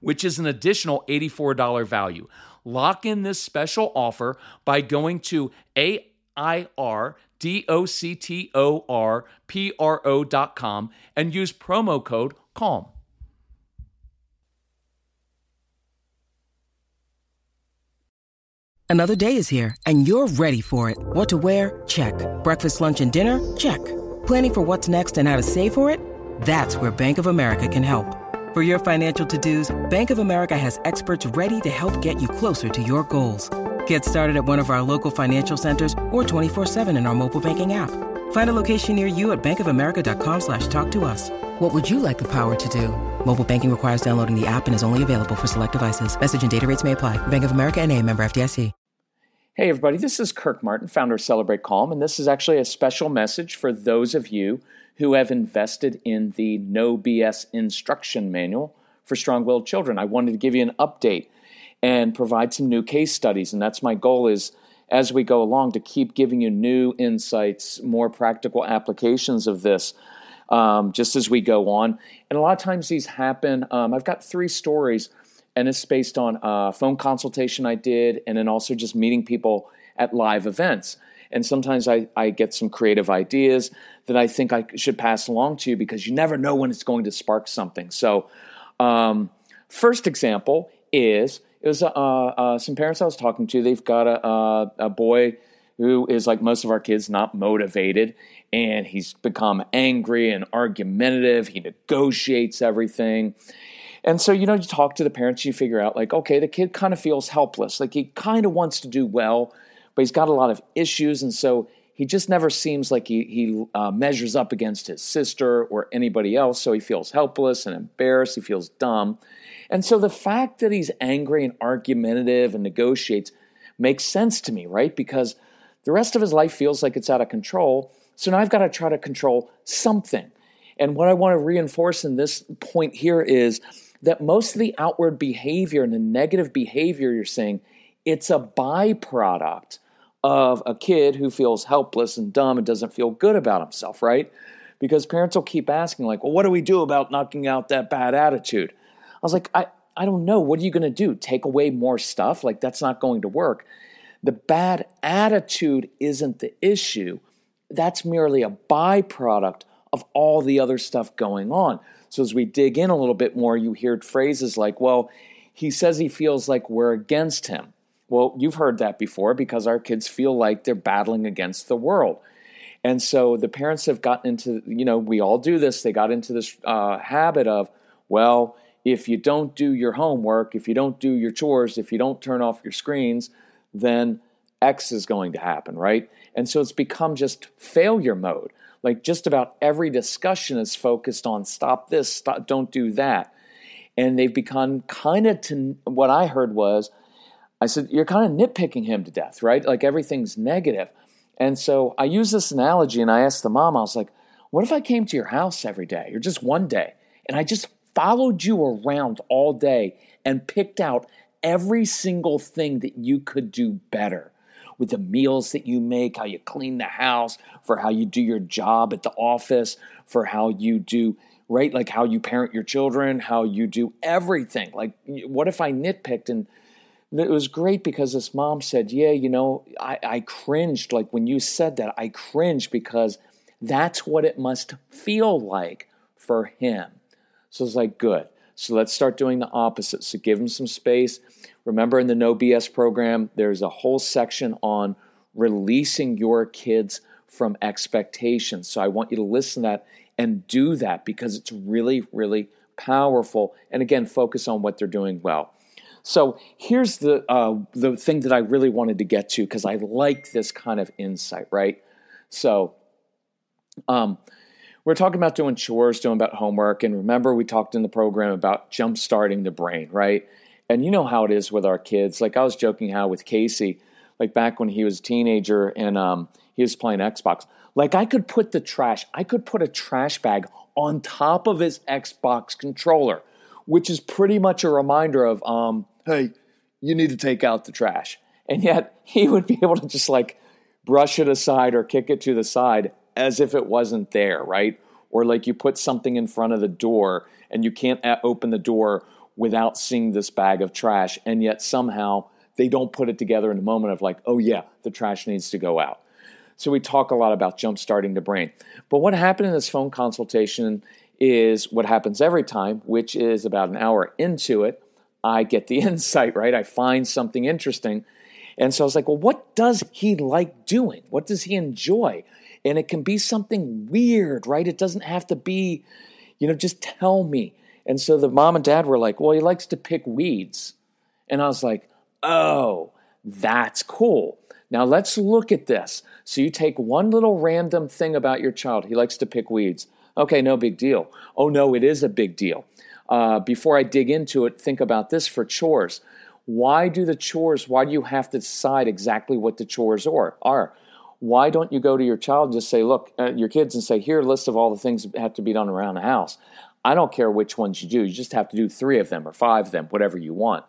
which is an additional $84 value. Lock in this special offer by going to AIRDOCTORPRO.com and use promo code CALM. Another day is here, and you're ready for it. What to wear? Check. Breakfast, lunch, and dinner? Check. Planning for what's next and how to save for it? That's where Bank of America can help. For your financial to-dos, Bank of America has experts ready to help get you closer to your goals. Get started at one of our local financial centers or 24-7 in our mobile banking app. Find a location near you at bankofamerica.com slash talk to us. What would you like the power to do? Mobile banking requires downloading the app and is only available for select devices. Message and data rates may apply. Bank of America and a member FDIC. Hey, everybody, this is Kirk Martin, founder of Celebrate Calm, and this is actually a special message for those of you who have invested in the No BS instruction manual for strong willed children. I wanted to give you an update and provide some new case studies, and that's my goal is as we go along to keep giving you new insights, more practical applications of this. Um, just as we go on. And a lot of times these happen. Um, I've got three stories and it's based on a phone consultation I did, and then also just meeting people at live events. And sometimes I, I get some creative ideas that I think I should pass along to you because you never know when it's going to spark something. So, um, first example is it was uh, uh, some parents I was talking to. They've got a, a, a boy who is like most of our kids, not motivated, and he's become angry and argumentative. He negotiates everything. And so, you know, you talk to the parents, you figure out, like, okay, the kid kind of feels helpless. Like, he kind of wants to do well, but he's got a lot of issues. And so, he just never seems like he, he uh, measures up against his sister or anybody else. So, he feels helpless and embarrassed. He feels dumb. And so, the fact that he's angry and argumentative and negotiates makes sense to me, right? Because the rest of his life feels like it's out of control. So, now I've got to try to control something. And what I want to reinforce in this point here is that most of the outward behavior and the negative behavior you're saying, it's a byproduct of a kid who feels helpless and dumb and doesn't feel good about himself, right? Because parents will keep asking, like, well, what do we do about knocking out that bad attitude? I was like, I, I don't know. What are you going to do? Take away more stuff? Like, that's not going to work. The bad attitude isn't the issue, that's merely a byproduct of all the other stuff going on. So as we dig in a little bit more, you hear phrases like, well, he says he feels like we're against him. Well, you've heard that before because our kids feel like they're battling against the world. And so the parents have gotten into, you know, we all do this. They got into this uh, habit of, well, if you don't do your homework, if you don't do your chores, if you don't turn off your screens, then X is going to happen, right? And so it's become just failure mode. Like just about every discussion is focused on stop this, stop, don't do that. And they've become kind of to what I heard was, I said, you're kind of nitpicking him to death, right? Like everything's negative. And so I use this analogy and I asked the mom, I was like, what if I came to your house every day or just one day and I just followed you around all day and picked out every single thing that you could do better? with the meals that you make, how you clean the house, for how you do your job at the office, for how you do, right? Like how you parent your children, how you do everything. Like, what if I nitpicked and it was great because this mom said, Yeah, you know, I, I cringed. Like when you said that, I cringed because that's what it must feel like for him. So it's like, good. So let's start doing the opposite. So give him some space. Remember in the No BS program, there's a whole section on releasing your kids from expectations. So I want you to listen to that and do that because it's really, really powerful. And again, focus on what they're doing well. So here's the uh, the thing that I really wanted to get to because I like this kind of insight, right? So, um, we're talking about doing chores, doing about homework, and remember we talked in the program about jump starting the brain, right? And you know how it is with our kids. Like I was joking how with Casey, like back when he was a teenager and um, he was playing Xbox. Like I could put the trash, I could put a trash bag on top of his Xbox controller, which is pretty much a reminder of, um, hey, you need to take out the trash. And yet he would be able to just like brush it aside or kick it to the side as if it wasn't there, right? Or like you put something in front of the door and you can't open the door without seeing this bag of trash. And yet somehow they don't put it together in a moment of like, oh yeah, the trash needs to go out. So we talk a lot about jump starting the brain. But what happened in this phone consultation is what happens every time, which is about an hour into it, I get the insight, right? I find something interesting. And so I was like, well, what does he like doing? What does he enjoy? And it can be something weird, right? It doesn't have to be, you know, just tell me. And so the mom and dad were like, well, he likes to pick weeds. And I was like, oh, that's cool. Now let's look at this. So you take one little random thing about your child. He likes to pick weeds. Okay, no big deal. Oh, no, it is a big deal. Uh, before I dig into it, think about this for chores. Why do the chores, why do you have to decide exactly what the chores are? Why don't you go to your child and just say, look, uh, your kids and say, here, list of all the things that have to be done around the house. I don't care which ones you do. You just have to do three of them or five of them, whatever you want.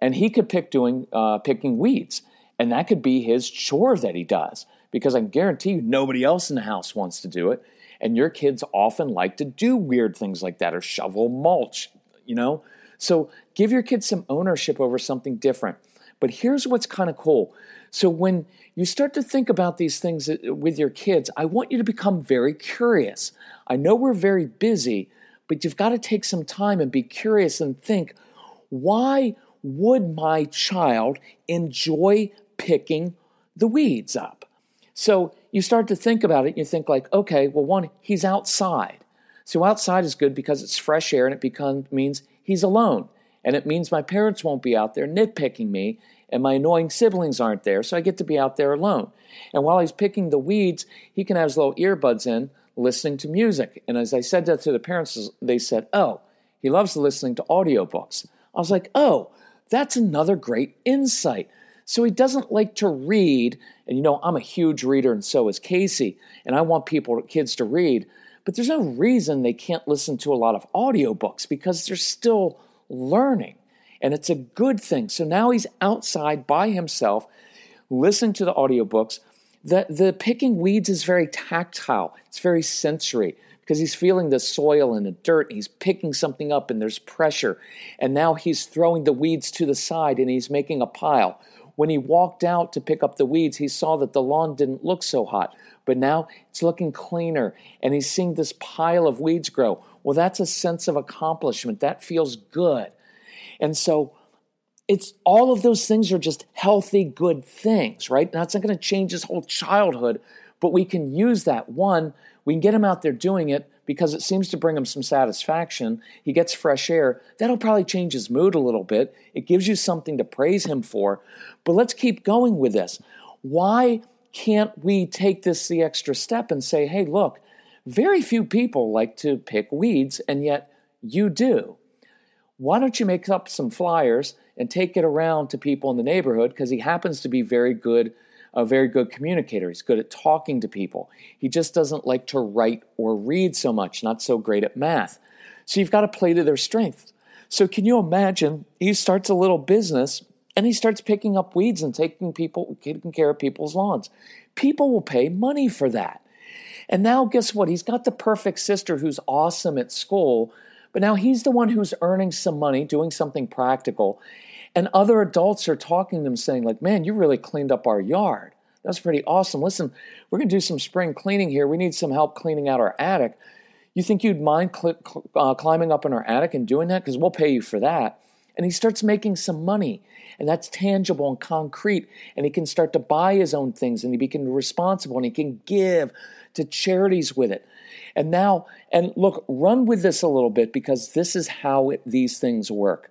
And he could pick doing uh, picking weeds. And that could be his chore that he does because I can guarantee you nobody else in the house wants to do it. And your kids often like to do weird things like that or shovel mulch, you know? So give your kids some ownership over something different. But here's what's kind of cool. So when you start to think about these things uh, with your kids, I want you to become very curious. I know we're very busy, but you've got to take some time and be curious and think why would my child enjoy picking the weeds up. So you start to think about it, and you think like, okay, well, one, he's outside. So outside is good because it's fresh air and it means he's alone. And it means my parents won't be out there nitpicking me and my annoying siblings aren't there, so I get to be out there alone. And while he's picking the weeds, he can have his little earbuds in listening to music. And as I said that to the parents, they said, Oh, he loves listening to audiobooks. I was like, Oh, that's another great insight. So he doesn't like to read. And you know, I'm a huge reader, and so is Casey. And I want people, kids, to read. But there's no reason they can't listen to a lot of audiobooks because they're still learning. And it's a good thing. So now he's outside by himself, listening to the audiobooks. The, the picking weeds is very tactile, it's very sensory because he's feeling the soil and the dirt. And he's picking something up and there's pressure. And now he's throwing the weeds to the side and he's making a pile. When he walked out to pick up the weeds, he saw that the lawn didn't look so hot, but now it's looking cleaner and he's seeing this pile of weeds grow. Well, that's a sense of accomplishment. That feels good. And so it's all of those things are just healthy, good things, right? Now, it's not going to change his whole childhood, but we can use that. One, we can get him out there doing it because it seems to bring him some satisfaction. He gets fresh air. That'll probably change his mood a little bit. It gives you something to praise him for. But let's keep going with this. Why can't we take this the extra step and say, hey, look, very few people like to pick weeds, and yet you do. Why don't you make up some flyers and take it around to people in the neighborhood? Because he happens to be very good a very good communicator. He's good at talking to people. He just doesn't like to write or read so much, not so great at math. So you've got to play to their strengths. So can you imagine he starts a little business and he starts picking up weeds and taking people taking care of people's lawns. People will pay money for that. And now guess what? He's got the perfect sister who's awesome at school, but now he's the one who's earning some money, doing something practical. And other adults are talking to them saying, like, man, you really cleaned up our yard. That's pretty awesome. Listen, we're going to do some spring cleaning here. We need some help cleaning out our attic. You think you'd mind cl- uh, climbing up in our attic and doing that? Because we'll pay you for that. and he starts making some money and that's tangible and concrete and he can start to buy his own things and he becomes responsible and he can give to charities with it and now and look run with this a little bit because this is how it, these things work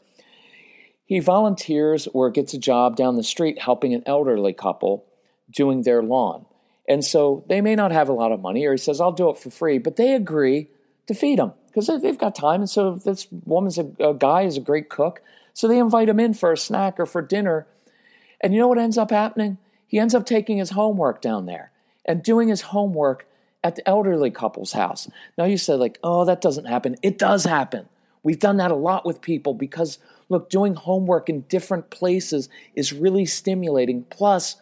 he volunteers or gets a job down the street helping an elderly couple doing their lawn and so they may not have a lot of money or he says i'll do it for free but they agree to feed him because they've got time and so this woman's a, a guy is a great cook so they invite him in for a snack or for dinner. And you know what ends up happening? He ends up taking his homework down there and doing his homework at the elderly couple's house. Now you said, like, oh, that doesn't happen. It does happen. We've done that a lot with people because, look, doing homework in different places is really stimulating. Plus,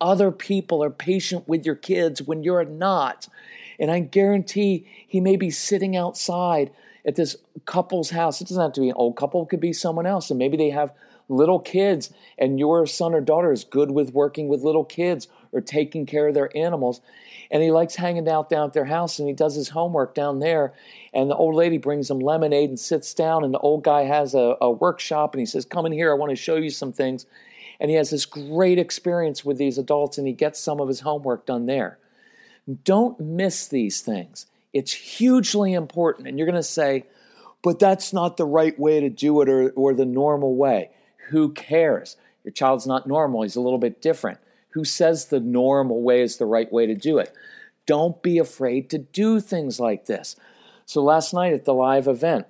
other people are patient with your kids when you're not. And I guarantee he may be sitting outside at this couple's house. It doesn't have to be an old couple, it could be someone else. And maybe they have little kids, and your son or daughter is good with working with little kids or taking care of their animals. And he likes hanging out down at their house and he does his homework down there. And the old lady brings him lemonade and sits down, and the old guy has a, a workshop and he says, Come in here, I want to show you some things. And he has this great experience with these adults and he gets some of his homework done there. Don't miss these things. It's hugely important. And you're going to say, but that's not the right way to do it or, or the normal way. Who cares? Your child's not normal, he's a little bit different. Who says the normal way is the right way to do it? Don't be afraid to do things like this. So last night at the live event,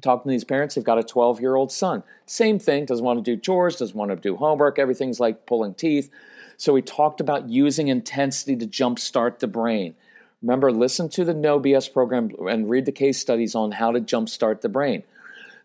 talking to these parents, they've got a 12 year old son. Same thing, doesn't want to do chores, doesn't want to do homework, everything's like pulling teeth. So we talked about using intensity to jumpstart the brain. Remember, listen to the No BS program and read the case studies on how to jumpstart the brain.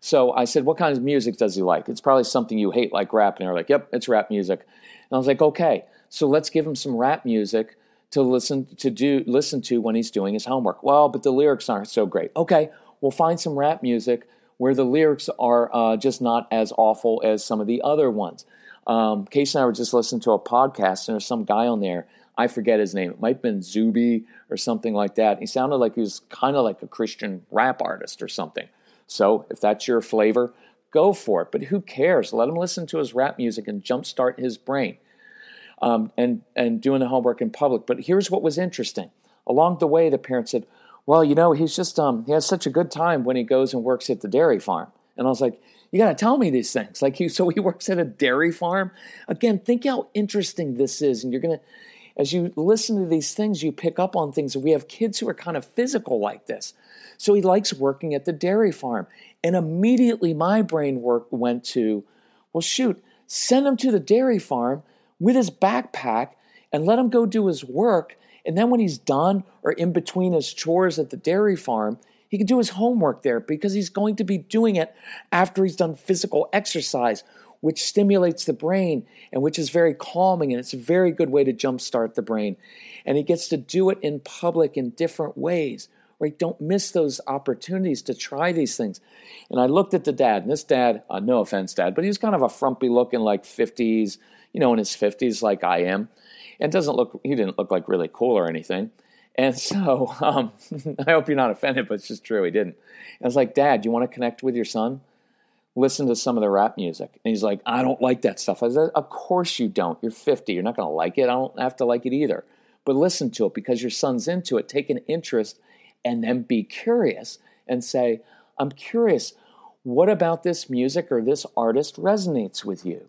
So I said, What kind of music does he like? It's probably something you hate, like rap. And they're like, Yep, it's rap music. And I was like, Okay, so let's give him some rap music to listen to do listen to when he's doing his homework. Well, but the lyrics aren't so great. Okay, we'll find some rap music where the lyrics are uh, just not as awful as some of the other ones. Um, Case and I were just listening to a podcast, and there's some guy on there I forget his name. It might have been Zuby or something like that. He sounded like he was kind of like a Christian rap artist or something. So if that's your flavor, go for it. But who cares? Let him listen to his rap music and jumpstart his brain. Um, and and doing the homework in public. But here's what was interesting. Along the way, the parent said, "Well, you know, he's just um, he has such a good time when he goes and works at the dairy farm." And I was like, "You got to tell me these things." Like, he, so he works at a dairy farm. Again, think how interesting this is, and you're gonna as you listen to these things, you pick up on things. We have kids who are kind of physical like this. So he likes working at the dairy farm. And immediately my brain work went to, well, shoot, send him to the dairy farm with his backpack and let him go do his work. And then when he's done or in between his chores at the dairy farm, he can do his homework there because he's going to be doing it after he's done physical exercise which stimulates the brain and which is very calming and it's a very good way to jumpstart the brain. And he gets to do it in public in different ways. Right? Don't miss those opportunities to try these things. And I looked at the dad, and this dad, uh, no offense, dad, but he was kind of a frumpy looking, like 50s, you know, in his 50s, like I am. And doesn't look, he didn't look like really cool or anything. And so um, I hope you're not offended, but it's just true. He didn't. And I was like, Dad, you want to connect with your son? Listen to some of the rap music. And he's like, I don't like that stuff. I said, Of course you don't. You're 50. You're not going to like it. I don't have to like it either. But listen to it because your son's into it. Take an interest and then be curious and say, I'm curious. What about this music or this artist resonates with you?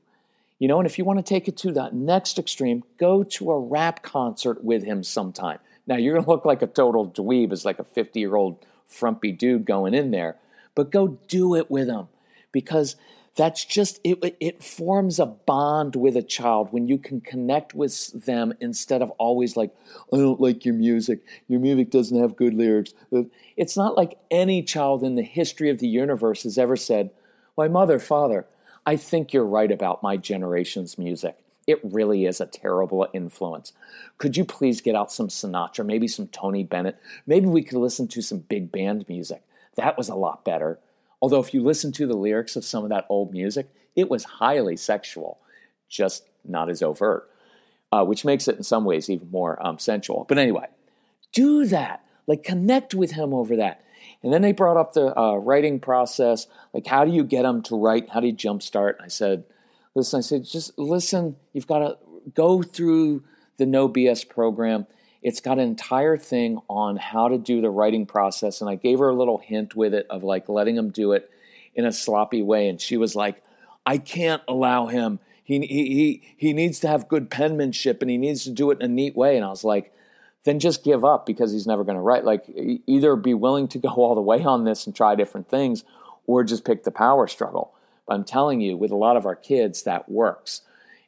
You know, and if you want to take it to that next extreme, go to a rap concert with him sometime. Now, you're going to look like a total dweeb as like a 50 year old frumpy dude going in there, but go do it with him because that's just it, it forms a bond with a child when you can connect with them instead of always like i don't like your music your music doesn't have good lyrics uh, it's not like any child in the history of the universe has ever said my mother father i think you're right about my generation's music it really is a terrible influence. Could you please get out some Sinatra, maybe some Tony Bennett? Maybe we could listen to some big band music. That was a lot better. Although, if you listen to the lyrics of some of that old music, it was highly sexual, just not as overt, uh, which makes it in some ways even more um, sensual. But anyway, do that. Like, connect with him over that. And then they brought up the uh, writing process. Like, how do you get him to write? How do you jumpstart? I said, listen, I said, just listen. You've got to go through the No BS program. It's got an entire thing on how to do the writing process. And I gave her a little hint with it of like letting him do it in a sloppy way. And she was like, I can't allow him. He, he, he, he needs to have good penmanship and he needs to do it in a neat way. And I was like, then just give up because he's never going to write. Like, either be willing to go all the way on this and try different things or just pick the power struggle. But I'm telling you, with a lot of our kids, that works.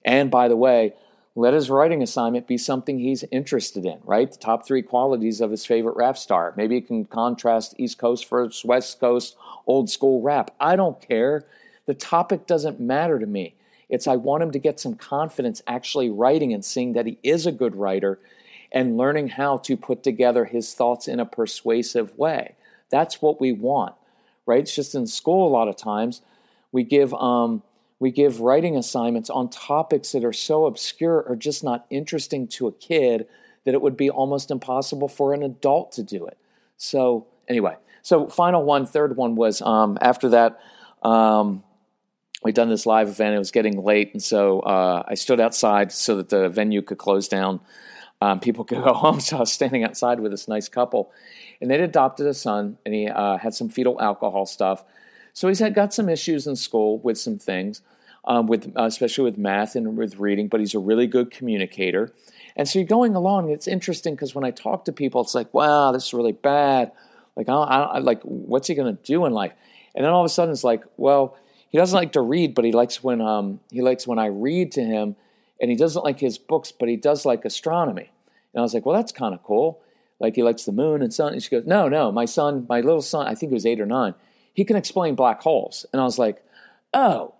And by the way, let his writing assignment be something he's interested in, right? The top three qualities of his favorite rap star. Maybe you can contrast East Coast versus West Coast old school rap. I don't care. The topic doesn't matter to me. It's I want him to get some confidence actually writing and seeing that he is a good writer and learning how to put together his thoughts in a persuasive way. That's what we want, right? It's just in school a lot of times we give um, we give writing assignments on topics that are so obscure or just not interesting to a kid that it would be almost impossible for an adult to do it. So anyway, so final one, third one was um, after that. Um, we'd done this live event. It was getting late, and so uh, I stood outside so that the venue could close down um, people could go home. So I was standing outside with this nice couple, and they'd adopted a son, and he uh, had some fetal alcohol stuff. So he's had got some issues in school with some things, um, with uh, especially with math and with reading. But he's a really good communicator, and so you're going along. It's interesting because when I talk to people, it's like, wow, this is really bad. Like, I, I like, what's he going to do in life? And then all of a sudden, it's like, well, he doesn't like to read, but he likes when um, he likes when I read to him and he doesn't like his books, but he does like astronomy. And I was like, well, that's kind of cool. Like he likes the moon and sun. And she goes, no, no, my son, my little son, I think he was eight or nine, he can explain black holes. And I was like, oh,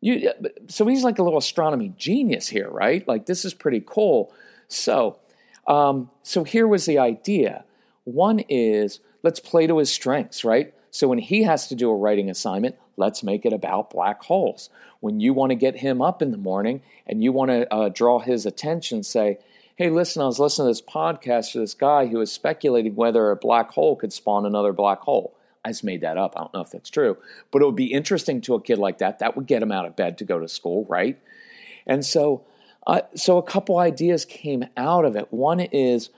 you, so he's like a little astronomy genius here, right? Like this is pretty cool. So, um, so here was the idea. One is let's play to his strengths, right? So when he has to do a writing assignment, let's make it about black holes. When you want to get him up in the morning and you want to uh, draw his attention, say, hey, listen, I was listening to this podcast to this guy who was speculating whether a black hole could spawn another black hole. I just made that up. I don't know if that's true. But it would be interesting to a kid like that. That would get him out of bed to go to school, right? And so, uh, so a couple ideas came out of it. One is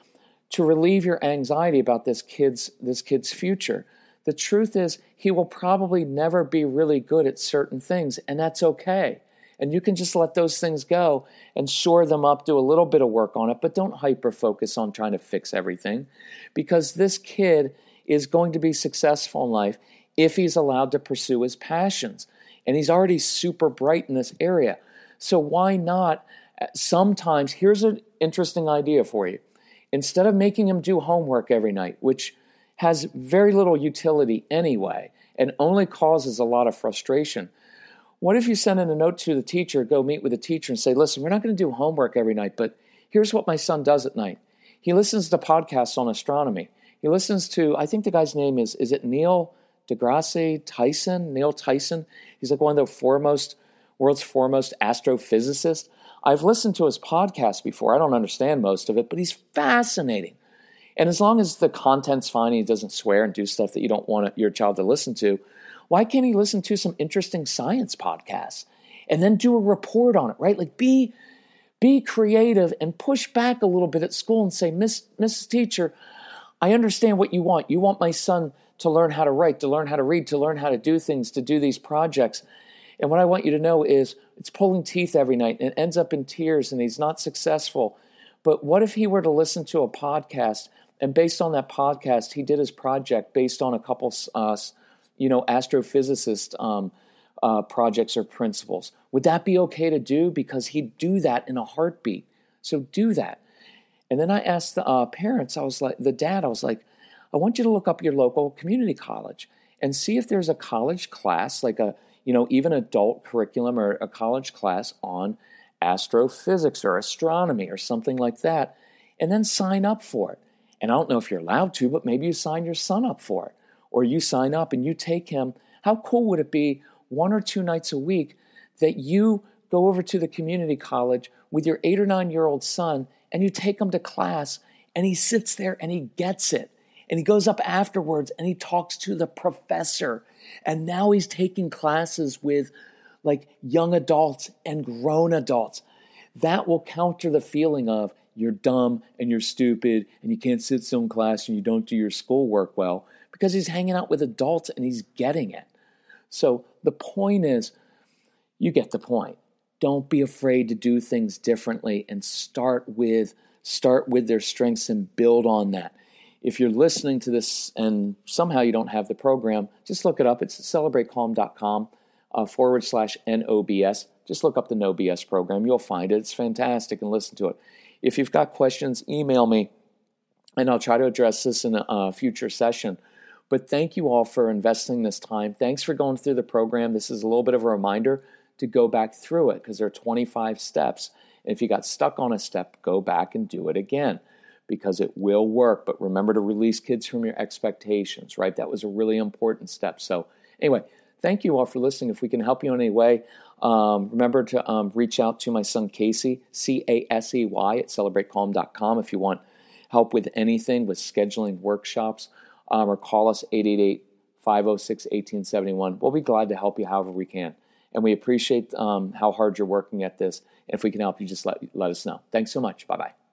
to relieve your anxiety about this kid's this kid's future. The truth is, he will probably never be really good at certain things, and that's okay. And you can just let those things go and shore them up, do a little bit of work on it, but don't hyper focus on trying to fix everything because this kid is going to be successful in life if he's allowed to pursue his passions. And he's already super bright in this area. So why not? Sometimes, here's an interesting idea for you. Instead of making him do homework every night, which has very little utility anyway and only causes a lot of frustration. What if you send in a note to the teacher, go meet with the teacher and say, listen, we're not going to do homework every night, but here's what my son does at night. He listens to podcasts on astronomy. He listens to, I think the guy's name is, is it Neil deGrasse Tyson? Neil Tyson? He's like one of the foremost, world's foremost astrophysicists. I've listened to his podcast before. I don't understand most of it, but he's fascinating. And as long as the content's fine and he doesn't swear and do stuff that you don't want your child to listen to, why can't he listen to some interesting science podcasts and then do a report on it, right? Like be be creative and push back a little bit at school and say, Miss Mrs. Teacher, I understand what you want. You want my son to learn how to write, to learn how to read, to learn how to do things, to do these projects. And what I want you to know is it's pulling teeth every night and ends up in tears and he's not successful. But what if he were to listen to a podcast and based on that podcast, he did his project based on a couple, uh, you know, astrophysicist um, uh, projects or principles. Would that be okay to do? Because he'd do that in a heartbeat. So do that. And then I asked the uh, parents, I was like, the dad, I was like, I want you to look up your local community college and see if there's a college class, like a, you know, even adult curriculum or a college class on astrophysics or astronomy or something like that, and then sign up for it. And I don't know if you're allowed to, but maybe you sign your son up for it. Or you sign up and you take him. How cool would it be one or two nights a week that you go over to the community college with your eight or nine year old son and you take him to class and he sits there and he gets it And he goes up afterwards and he talks to the professor. And now he's taking classes with like young adults and grown adults. That will counter the feeling of you're dumb and you're stupid and you can't sit still in class and you don't do your schoolwork well because he's hanging out with adults and he's getting it. So the point is, you get the point. Don't be afraid to do things differently and start with start with their strengths and build on that. If you're listening to this and somehow you don't have the program, just look it up. It's celebratecalm.com uh, forward slash NOBS. Just look up the No BS program. You'll find it. It's fantastic and listen to it. If you've got questions, email me and I'll try to address this in a, a future session. But thank you all for investing this time. Thanks for going through the program. This is a little bit of a reminder to go back through it because there are 25 steps. And if you got stuck on a step, go back and do it again because it will work. But remember to release kids from your expectations, right? That was a really important step. So, anyway, thank you all for listening. If we can help you in any way, um, remember to um, reach out to my son Casey, C A S E Y, at celebratecalm.com if you want help with anything with scheduling workshops um, or call us 888 506 1871. We'll be glad to help you however we can. And we appreciate um, how hard you're working at this. And if we can help you, just let, let us know. Thanks so much. Bye bye.